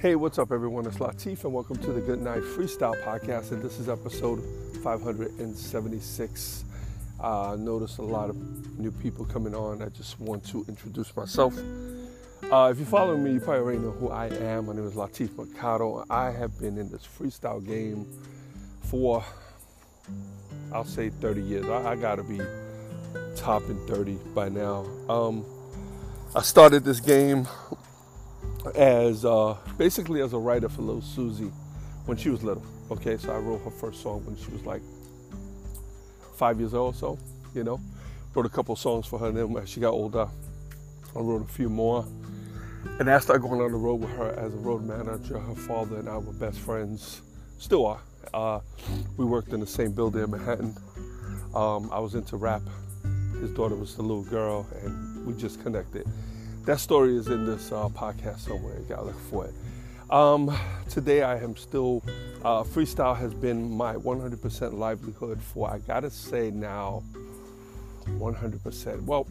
Hey, what's up, everyone? It's Latif, and welcome to the Good Night Freestyle Podcast. And this is episode 576. Uh, noticed a lot of new people coming on. I just want to introduce myself. Uh, if you follow me, you probably already know who I am. My name is Latif Mercado. I have been in this freestyle game for, I'll say, 30 years. I, I gotta be topping 30 by now. Um, I started this game as uh, basically as a writer for Little Susie when she was little. Okay, so I wrote her first song when she was like five years old, so you know, wrote a couple songs for her. And then as she got older, I wrote a few more. And I started going on the road with her as a road manager. Her father and I were best friends, still are. Uh, we worked in the same building in Manhattan. Um, I was into rap. His daughter was the little girl, and we just connected that story is in this uh, podcast somewhere. You gotta look for it. Um, today I am still uh, freestyle has been my 100% livelihood for I gotta say now 100%. Well,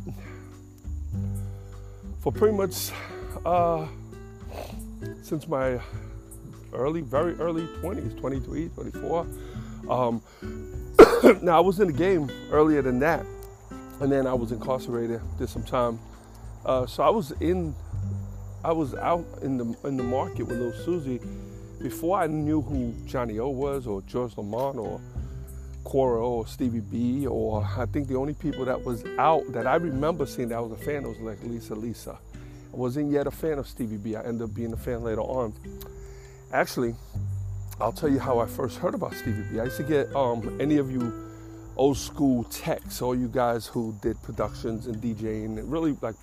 for pretty much uh, since my early, very early 20s, 23, 24. Um, now I was in the game earlier than that, and then I was incarcerated. Did some time uh, so I was in, I was out in the in the market with little Susie before I knew who Johnny O was or George Lamond or Coro or Stevie B or I think the only people that was out that I remember seeing that I was a fan of was like Lisa Lisa. I wasn't yet a fan of Stevie B. I ended up being a fan later on. Actually, I'll tell you how I first heard about Stevie B. I used to get um, any of you old school techs, all you guys who did productions and DJing, really like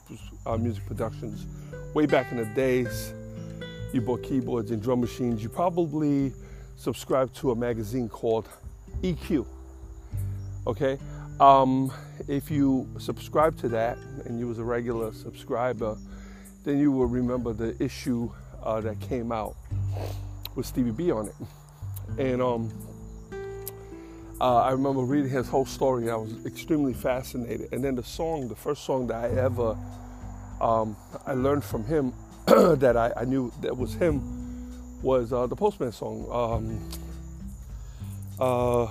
uh, music productions way back in the days. You bought keyboards and drum machines. You probably subscribed to a magazine called EQ. Okay, um, if you subscribe to that and you was a regular subscriber, then you will remember the issue uh, that came out with Stevie B on it, and um, uh, I remember reading his whole story. I was extremely fascinated. And then the song, the first song that I ever um, I learned from him that I, I, knew that was him was uh, the Postman song. Um, uh,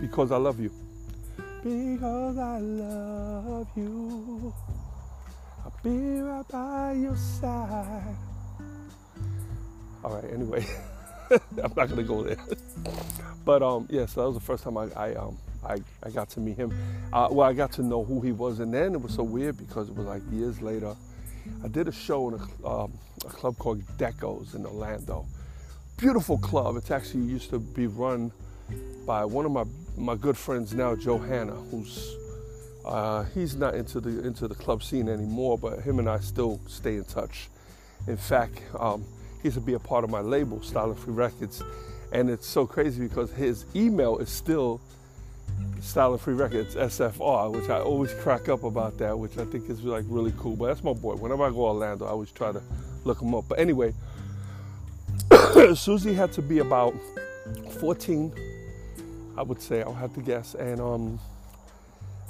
because I love you. Because I love you, I'll be right by your side. All right. Anyway. I'm not gonna go there. but um, yeah, so that was the first time I, I um I, I got to meet him. Uh, well, I got to know who he was, and then it was so weird because it was like years later. I did a show in a, um, a club called Decos in Orlando. Beautiful club. It's actually used to be run by one of my my good friends now, Joe Hanna, who's uh, he's not into the into the club scene anymore, but him and I still stay in touch. In fact, um, he used to be a part of my label, Styling Free Records. And it's so crazy because his email is still Styling Free Records, SFR, which I always crack up about that, which I think is like really cool. But that's my boy. Whenever I go to Orlando, I always try to look him up. But anyway, Susie had to be about 14, I would say, I'll have to guess. And um,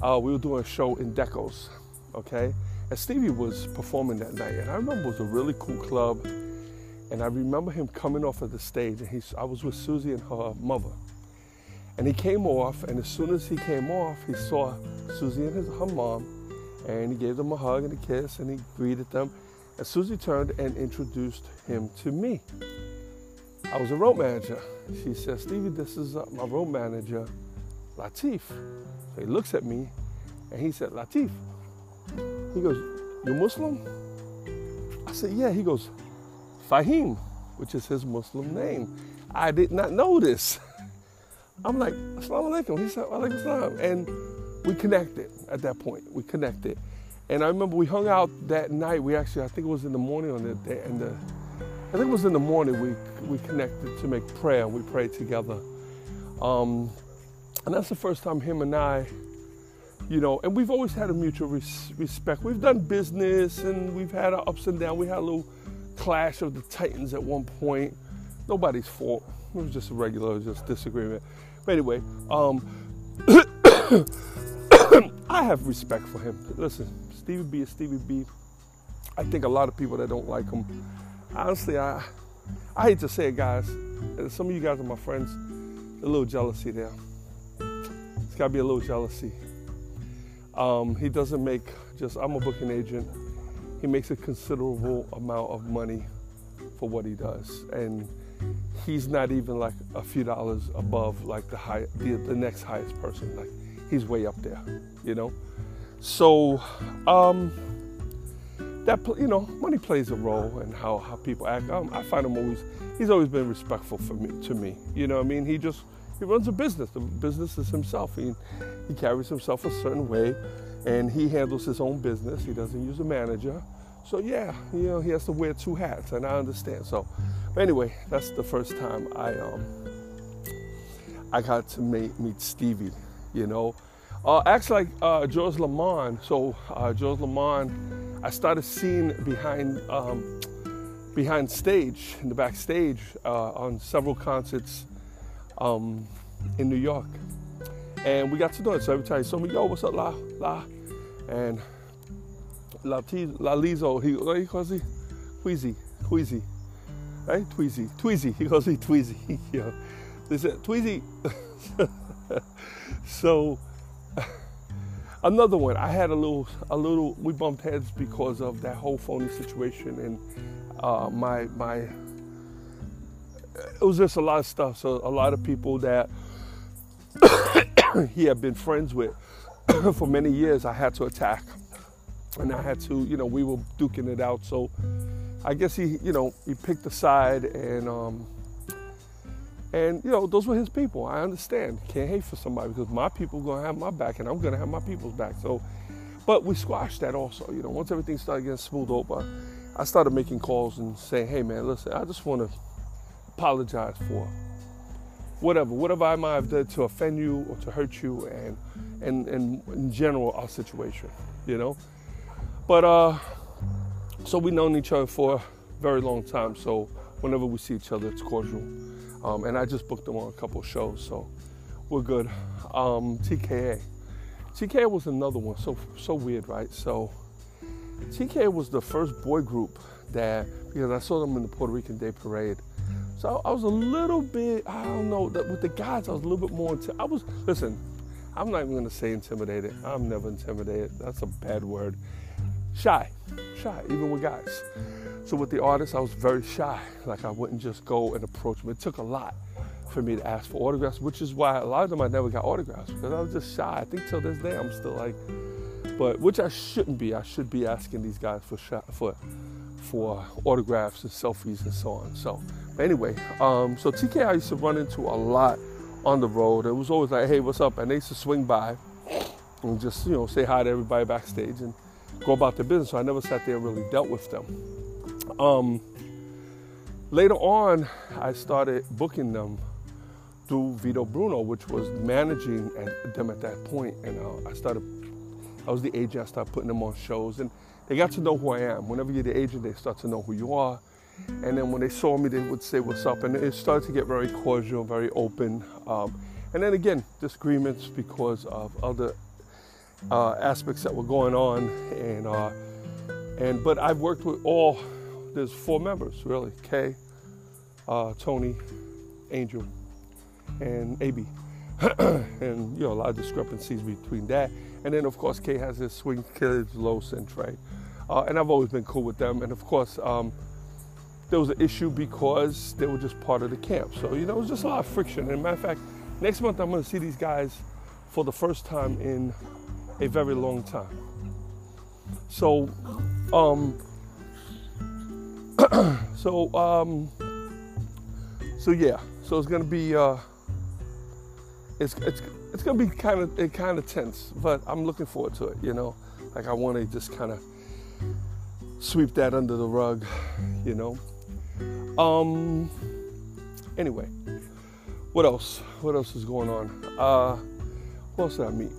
uh, we were doing a show in Decos, okay? And Stevie was performing that night. And I remember it was a really cool club. And I remember him coming off of the stage, and I was with Susie and her mother. And he came off, and as soon as he came off, he saw Susie and his, her mom, and he gave them a hug and a kiss, and he greeted them. And Susie turned and introduced him to me. I was a road manager. She said, Stevie, this is uh, my road manager, Latif. So he looks at me, and he said, Latif. He goes, You Muslim? I said, Yeah. He goes, Fahim, which is his Muslim name. I did not know this. I'm like, Assalamu alaikum. He said, Alaikum salam. And we connected at that point. We connected. And I remember we hung out that night. We actually, I think it was in the morning on the day, and the, I think it was in the morning we we connected to make prayer. We prayed together. Um, and that's the first time him and I, you know, and we've always had a mutual res- respect. We've done business and we've had our ups and downs. We had a little clash of the Titans at one point. Nobody's fault. It was just a regular, just disagreement. But anyway, um, I have respect for him. Listen, Stevie B is Stevie B. I think a lot of people that don't like him, honestly, I I hate to say it, guys. Some of you guys are my friends. A little jealousy there. It's got to be a little jealousy. Um, he doesn't make just. I'm a booking agent. He makes a considerable amount of money for what he does, and he's not even like a few dollars above like the high, the, the next highest person. Like he's way up there, you know. So um, that you know, money plays a role in how how people act. Um, I find him always. He's always been respectful for me to me. You know, what I mean, he just he runs a business. The business is himself. He he carries himself a certain way, and he handles his own business. He doesn't use a manager. So yeah, you know, he has to wear two hats, and I understand. So, but anyway, that's the first time I um I got to meet meet Stevie. You know, uh, actually, like uh, George Lamond. So uh, George Lamond, I started seeing behind um, behind stage in the backstage uh, on several concerts um, in New York, and we got to know it. So every time saw me, yo, what's up, la la, and la T, he what he calls he, Tweezy, Tweezy, right? Tweezy, Tweezy. He calls me Tweezy. yeah, they said Tweezy. so another one i had a little a little we bumped heads because of that whole phony situation and uh, my my it was just a lot of stuff so a lot of people that he had been friends with for many years i had to attack and i had to you know we were duking it out so i guess he you know he picked a side and um and you know, those were his people. I understand. Can't hate for somebody because my people gonna have my back, and I'm gonna have my people's back. So, but we squashed that also. You know, once everything started getting smoothed over, I started making calls and saying, "Hey, man, listen, I just want to apologize for whatever, whatever I might have done to offend you or to hurt you, and and and in general our situation. You know, but uh, so we've known each other for a very long time. So whenever we see each other, it's cordial. Um, and I just booked them on a couple shows, so we're good. Um, TKA. TKA was another one, so so weird, right? So TKA was the first boy group that because I saw them in the Puerto Rican Day Parade. So I was a little bit, I don't know, that with the guys I was a little bit more. I was listen. I'm not even gonna say intimidated. I'm never intimidated. That's a bad word. Shy, shy, even with guys. So with the artists, I was very shy. Like I wouldn't just go and approach them. It took a lot for me to ask for autographs, which is why a lot of them I never got autographs because I was just shy. I think till this day I'm still like, but which I shouldn't be. I should be asking these guys for for for autographs and selfies and so on. So anyway, um, so TK I used to run into a lot on the road. It was always like, hey, what's up? And they used to swing by and just you know say hi to everybody backstage and go about their business. So I never sat there and really dealt with them. Um, later on, I started booking them through Vito Bruno, which was managing at, them at that point. and uh, I started. I was the agent. I started putting them on shows, and they got to know who I am. Whenever you're the agent, they start to know who you are. And then when they saw me, they would say, "What's up?" And it started to get very cordial, very open. Um, and then again, disagreements because of other uh, aspects that were going on, and uh, and but I've worked with all there's four members really: Kay, uh, Tony, Angel, and AB. and you know a lot of discrepancies between that. And then of course Kay has his swing kids, Los and. Uh, and I've always been cool with them. And of course, um, there was an issue because they were just part of the camp. So you know it was just a lot of friction. And matter of fact, next month I'm going to see these guys for the first time in a very long time. So um, so um, so yeah, so it's gonna be uh, it's it's it's gonna be kind of it kind of tense, but I'm looking forward to it. You know, like I want to just kind of sweep that under the rug. You know. Um. Anyway, what else? What else is going on? Uh, who else did I meet?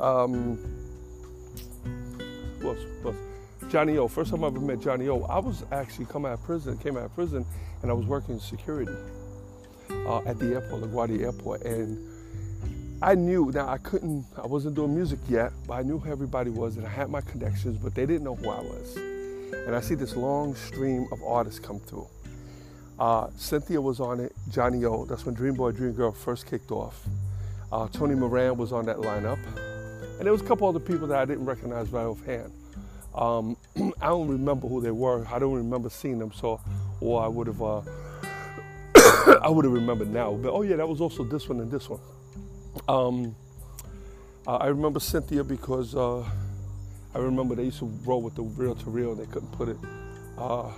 Um, who else? Johnny O. First time I ever met Johnny O. I was actually coming out of prison, came out of prison, and I was working in security uh, at the airport, LaGuardia Airport, and I knew now I couldn't, I wasn't doing music yet, but I knew who everybody was, and I had my connections, but they didn't know who I was. And I see this long stream of artists come through. Uh, Cynthia was on it, Johnny O. That's when Dream Boy, Dream Girl first kicked off. Uh, Tony Moran was on that lineup, and there was a couple other people that I didn't recognize right offhand. Um, I don't remember who they were. I don't remember seeing them, so or I would have uh, I would have remembered now. But oh yeah, that was also this one and this one. Um, uh, I remember Cynthia because uh, I remember they used to roll with the reel to reel. And they couldn't put it uh,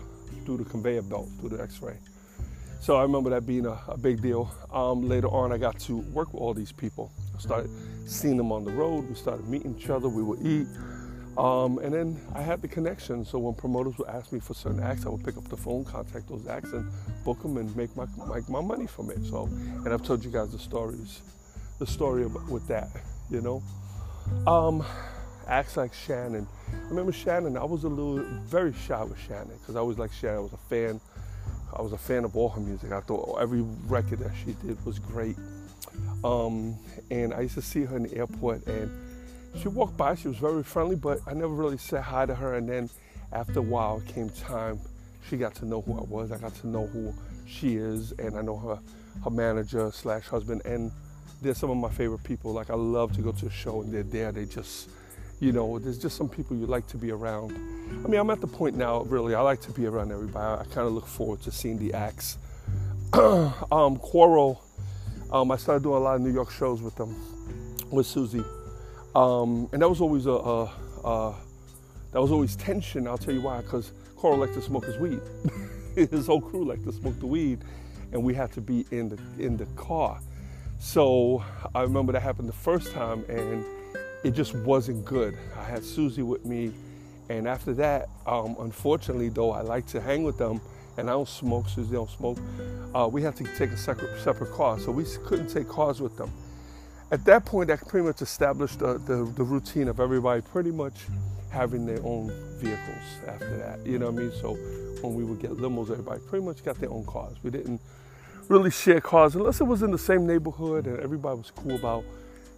through the conveyor belt through the X-ray. So I remember that being a, a big deal. Um, later on, I got to work with all these people. Started seeing them on the road. We started meeting each other. We would eat. Um, and then I had the connection. So when promoters would ask me for certain acts, I would pick up the phone, contact those acts, and book them and make my my money from it. So, and I've told you guys the stories, the story about, with that, you know. Um, acts like Shannon. I remember Shannon. I was a little very shy with Shannon because I was like Shannon. I was a fan. I was a fan of all her music. I thought every record that she did was great. Um, and I used to see her in the airport and she walked by, she was very friendly, but I never really said hi to her. And then after a while came time, she got to know who I was. I got to know who she is, and I know her, her manager slash husband. And they're some of my favorite people. Like I love to go to a show and they're there. They just, you know, there's just some people you like to be around. I mean, I'm at the point now, really, I like to be around everybody. I kind of look forward to seeing the acts. um, Coro, um, I started doing a lot of New York shows with them, with Susie. Um, and that was always a, a, a, that was always tension. I'll tell you why, because Coro liked to smoke his weed. his whole crew liked to smoke the weed, and we had to be in the in the car. So I remember that happened the first time, and it just wasn't good. I had Susie with me, and after that, um, unfortunately, though I like to hang with them, and I don't smoke. Susie don't smoke. Uh, we had to take a separate separate car, so we couldn't take cars with them at that point, that pretty much established the, the, the, routine of everybody pretty much having their own vehicles after that. You know what I mean? So when we would get limos, everybody pretty much got their own cars. We didn't really share cars unless it was in the same neighborhood and everybody was cool about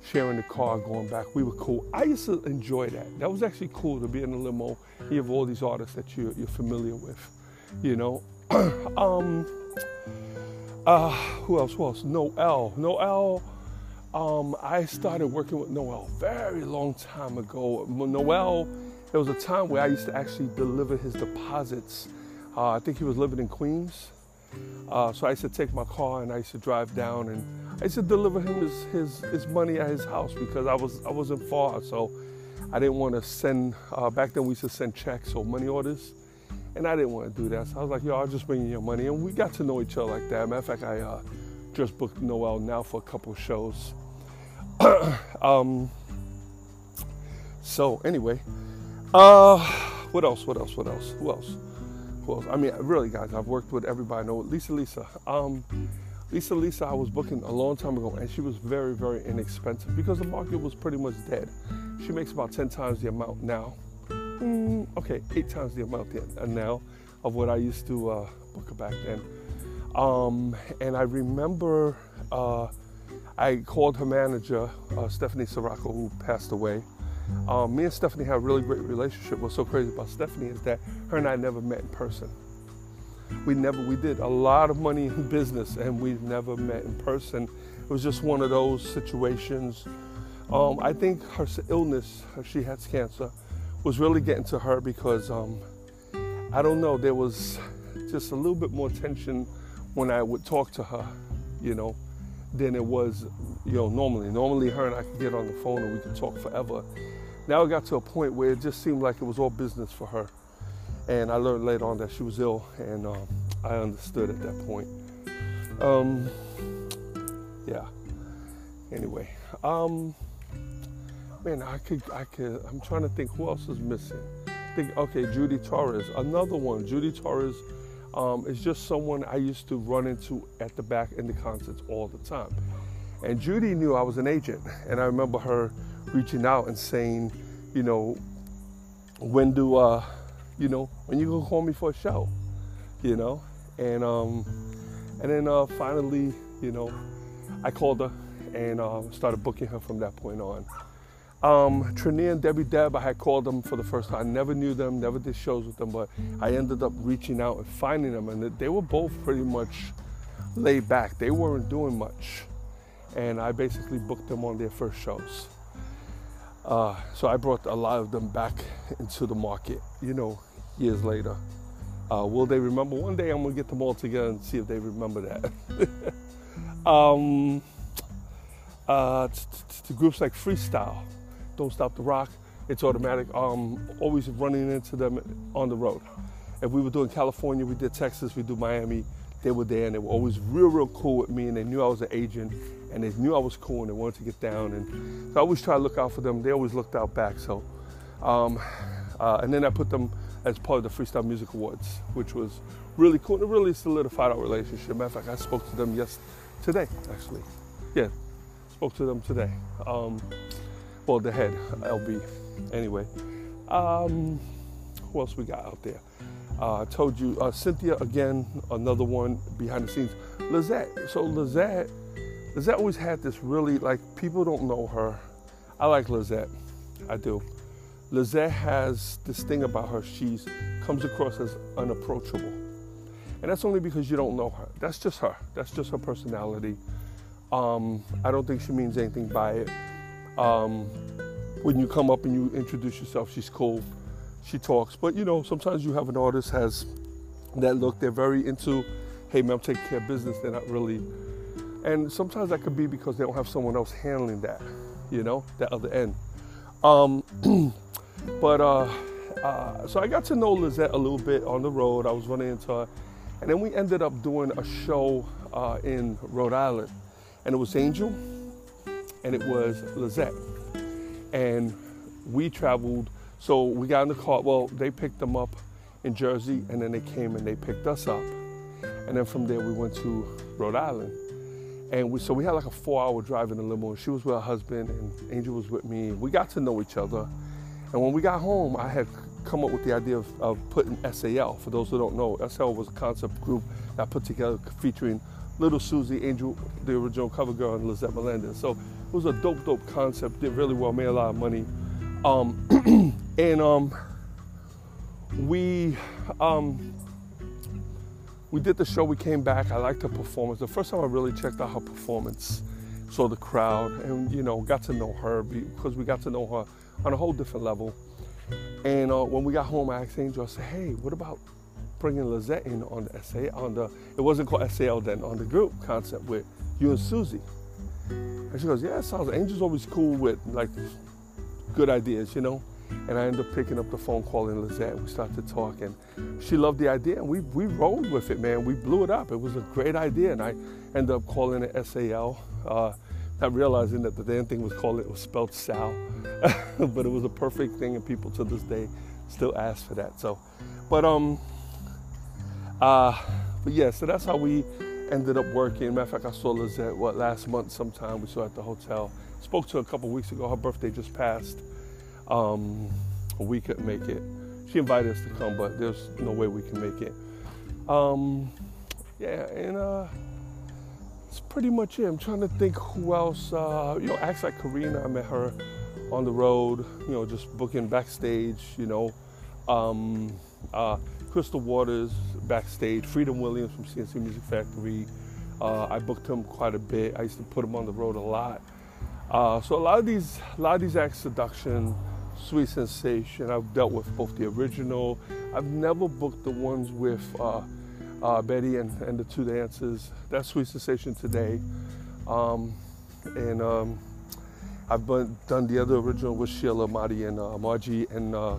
sharing the car going back. We were cool. I used to enjoy that. That was actually cool to be in a limo. You have all these artists that you're, you're familiar with, you know. um, uh, who else? Who else? Noel. Noel um, I started working with Noel very long time ago. Noel, there was a time where I used to actually deliver his deposits. Uh, I think he was living in Queens. Uh, so I used to take my car and I used to drive down and I used to deliver him his, his, his money at his house because I was I wasn't far. So I didn't want to send. Uh, back then we used to send checks or money orders, and I didn't want to do that. So I was like, yo, I'll just bring you your money, and we got to know each other like that. Matter of fact, I uh, just booked Noel now for a couple shows. um, so anyway, uh, what else? What else? What else? Who else? Who else? I mean, really, guys, I've worked with everybody. I know Lisa, Lisa. Um, Lisa, Lisa, I was booking a long time ago, and she was very, very inexpensive because the market was pretty much dead. She makes about ten times the amount now. Mm, okay, eight times the amount now of what I used to uh, book her back then. Um, and I remember. Uh, I called her manager, uh, Stephanie Sirocco, who passed away. Um, me and Stephanie had a really great relationship. What's so crazy about Stephanie is that her and I never met in person. We never, we did a lot of money in business and we never met in person. It was just one of those situations. Um, I think her illness, she has cancer, was really getting to her because um, I don't know, there was just a little bit more tension when I would talk to her, you know than it was, you know, normally. Normally, her and I could get on the phone and we could talk forever. Now it got to a point where it just seemed like it was all business for her. And I learned later on that she was ill, and um, I understood at that point. Um, yeah, Anyway, um, man, I could, I could. I'm trying to think who else is missing. Think, okay, Judy Torres, another one. Judy Torres um, is just someone I used to run into at the back in the concerts all the time. And Judy knew I was an agent, and I remember her reaching out and saying, you know, when do, uh, you know, when you gonna call me for a show, you know, and um, and then uh, finally, you know, I called her and uh, started booking her from that point on. Um, Trini and Debbie Deb, I had called them for the first time. I never knew them, never did shows with them, but I ended up reaching out and finding them, and they were both pretty much laid back. They weren't doing much, and I basically booked them on their first shows. Uh, so I brought a lot of them back into the market, you know, years later. Uh, will they remember? One day I'm gonna get them all together and see if they remember that. um, uh, to groups like Freestyle, Don't Stop the Rock, it's automatic. Um, always running into them on the road. If we were doing California, we did Texas, we do Miami. They were there and they were always real, real cool with me, and they knew I was an agent, and they knew I was cool, and they wanted to get down. And so I always try to look out for them. They always looked out back. So, um, uh, and then I put them as part of the Freestyle Music Awards, which was really cool. It really solidified our relationship. Matter of fact, I spoke to them yes today, actually. Yeah, spoke to them today. Um, well, the head, LB. Anyway, um, who else we got out there? Uh, I told you, uh, Cynthia again, another one behind the scenes. Lizette. So Lizette, Lizette always had this really like people don't know her. I like Lizette. I do. Lizette has this thing about her. She's comes across as unapproachable, and that's only because you don't know her. That's just her. That's just her personality. Um, I don't think she means anything by it. Um, when you come up and you introduce yourself, she's cool. She talks, but you know, sometimes you have an artist has that look. They're very into, hey man, I'm taking care of business. They're not really, and sometimes that could be because they don't have someone else handling that. You know, that other end. Um, but uh, uh, so I got to know Lizette a little bit on the road. I was running into her, and then we ended up doing a show uh, in Rhode Island and it was Angel and it was Lizette. And we traveled, so we got in the car. Well, they picked them up in Jersey and then they came and they picked us up. And then from there we went to Rhode Island. And we, so we had like a four hour drive in the limo. And she was with her husband and Angel was with me. We got to know each other. And when we got home, I had come up with the idea of, of putting SAL. For those who don't know, SAL was a concept group that I put together featuring Little Susie, Angel, the original cover girl, and Lizette Melendez. So it was a dope, dope concept. Did really well, made a lot of money. Um, and um, we um, we did the show. We came back. I liked her performance. The first time I really checked out her performance, saw the crowd, and you know, got to know her because we got to know her on a whole different level. And uh, when we got home, I asked Angel, I said, "Hey, what about bringing Lizette in on the SA on the it wasn't called SAL then on the group concept with you and Susie. And she goes, yeah, sounds. Angel's always cool with like good ideas, you know. And I end up picking up the phone, calling Lizette. We start to talk, and she loved the idea, and we we rolled with it, man. We blew it up. It was a great idea, and I ended up calling it SAL. Uh, not realizing that the damn thing was called it was spelled Sal, but it was a perfect thing, and people to this day still ask for that. So, but um, uh, but yeah, so that's how we ended up working. Matter of fact, I saw Lizette what last month sometime. We saw at the hotel. Spoke to her a couple weeks ago. Her birthday just passed. Um, we couldn't make it. She invited us to come, but there's no way we can make it. Um, yeah, and uh, that's pretty much it. I'm trying to think who else. Uh, you know, acts like Karina. I met her on the road. You know, just booking backstage. You know, um, uh, Crystal Waters backstage, Freedom Williams from C+C Music Factory. Uh, I booked him quite a bit. I used to put him on the road a lot. Uh, so a lot of these, a lot of these acts, Seduction, Sweet Sensation, I've dealt with both the original. I've never booked the ones with uh, uh Betty and, and the two dancers. That's Sweet Sensation today. Um, and um, I've done the other original with Sheila, Marty, and uh, Margie, and uh,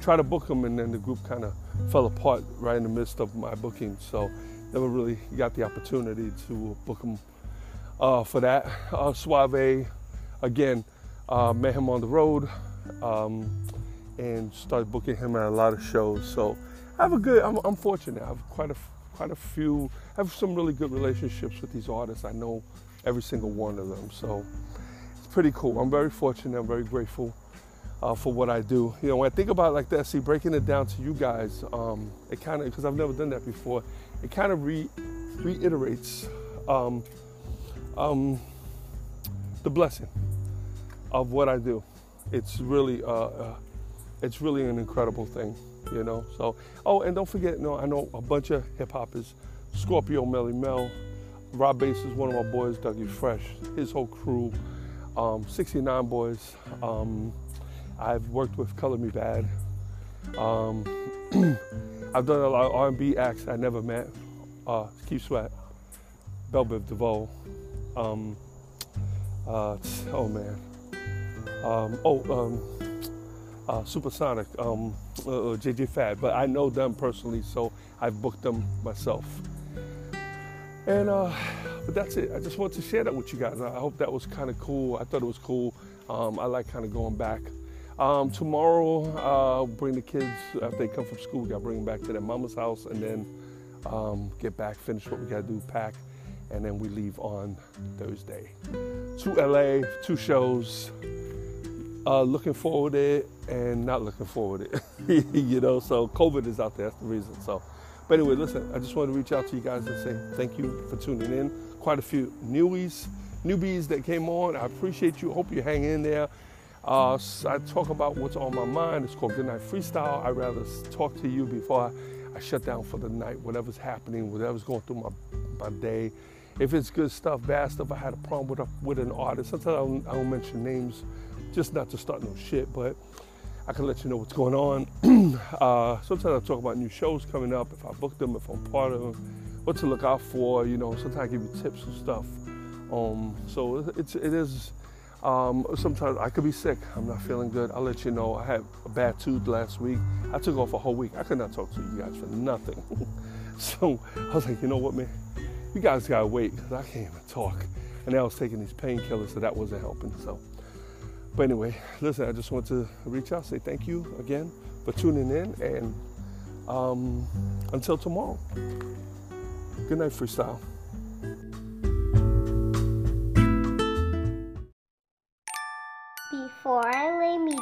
try to book them, and then the group kind of fell apart right in the midst of my booking. So never really got the opportunity to book them uh, for that. Uh, Suave, again, uh, met him on the road um, and started booking him at a lot of shows. So I have a good. I'm, I'm fortunate. I have quite a quite a few. I have some really good relationships with these artists. I know every single one of them. So it's pretty cool. I'm very fortunate. I'm very grateful uh, for what I do. You know, when I think about like that, see, breaking it down to you guys, um, it kind of because I've never done that before. It kind of re- reiterates um, um, the blessing of what I do. It's really, uh, uh, it's really an incredible thing, you know. So, oh, and don't forget, you know, I know a bunch of hip hoppers, Scorpio, Melle Mel, Rob Bass is one of my boys, Dougie Fresh, his whole crew, um, 69 Boyz. Um, I've worked with Color Me Badd. Um, I've done a lot of R&B acts I never met. Uh, Keith Sweat, Bell Biv DeVoe. Um, uh, oh man. Um, oh, um, uh, Supersonic, um, uh, JJ uh, Fad, but I know them personally, so I've booked them myself. And uh, but that's it. I just wanted to share that with you guys. I hope that was kind of cool. I thought it was cool. Um, I like kind of going back. Um, tomorrow, I'll bring the kids after they come from school. We got to bring them back to their mama's house, and then um, get back, finish what we got to do, pack, and then we leave on Thursday to LA. Two shows. Uh, looking forward to it and not looking forward to it. you know, so COVID is out there. That's the reason. So. But anyway, listen, I just wanted to reach out to you guys and say thank you for tuning in. Quite a few newies, newbies that came on. I appreciate you. Hope you hang in there. Uh, I talk about what's on my mind. It's called Goodnight Freestyle. I'd rather talk to you before I, I shut down for the night, whatever's happening, whatever's going through my, my day. If it's good stuff, bad stuff, I had a problem with, a, with an artist. Sometimes I don't, I don't mention names, just not to start no shit, but I can let you know what's going on. uh, sometimes I talk about new shows coming up, if I book them, if I'm part of them, what to look out for. You know, sometimes I give you tips and stuff. Um, so it's it is. Um, sometimes I could be sick. I'm not feeling good. I'll let you know. I had a bad tooth last week. I took off a whole week. I could not talk to you guys for nothing. so I was like, you know what, man? You guys gotta wait because I can't even talk. And I was taking these painkillers, so that wasn't helping. So but anyway, listen, I just want to reach out, say thank you again for tuning in, and um, until tomorrow, good night, freestyle.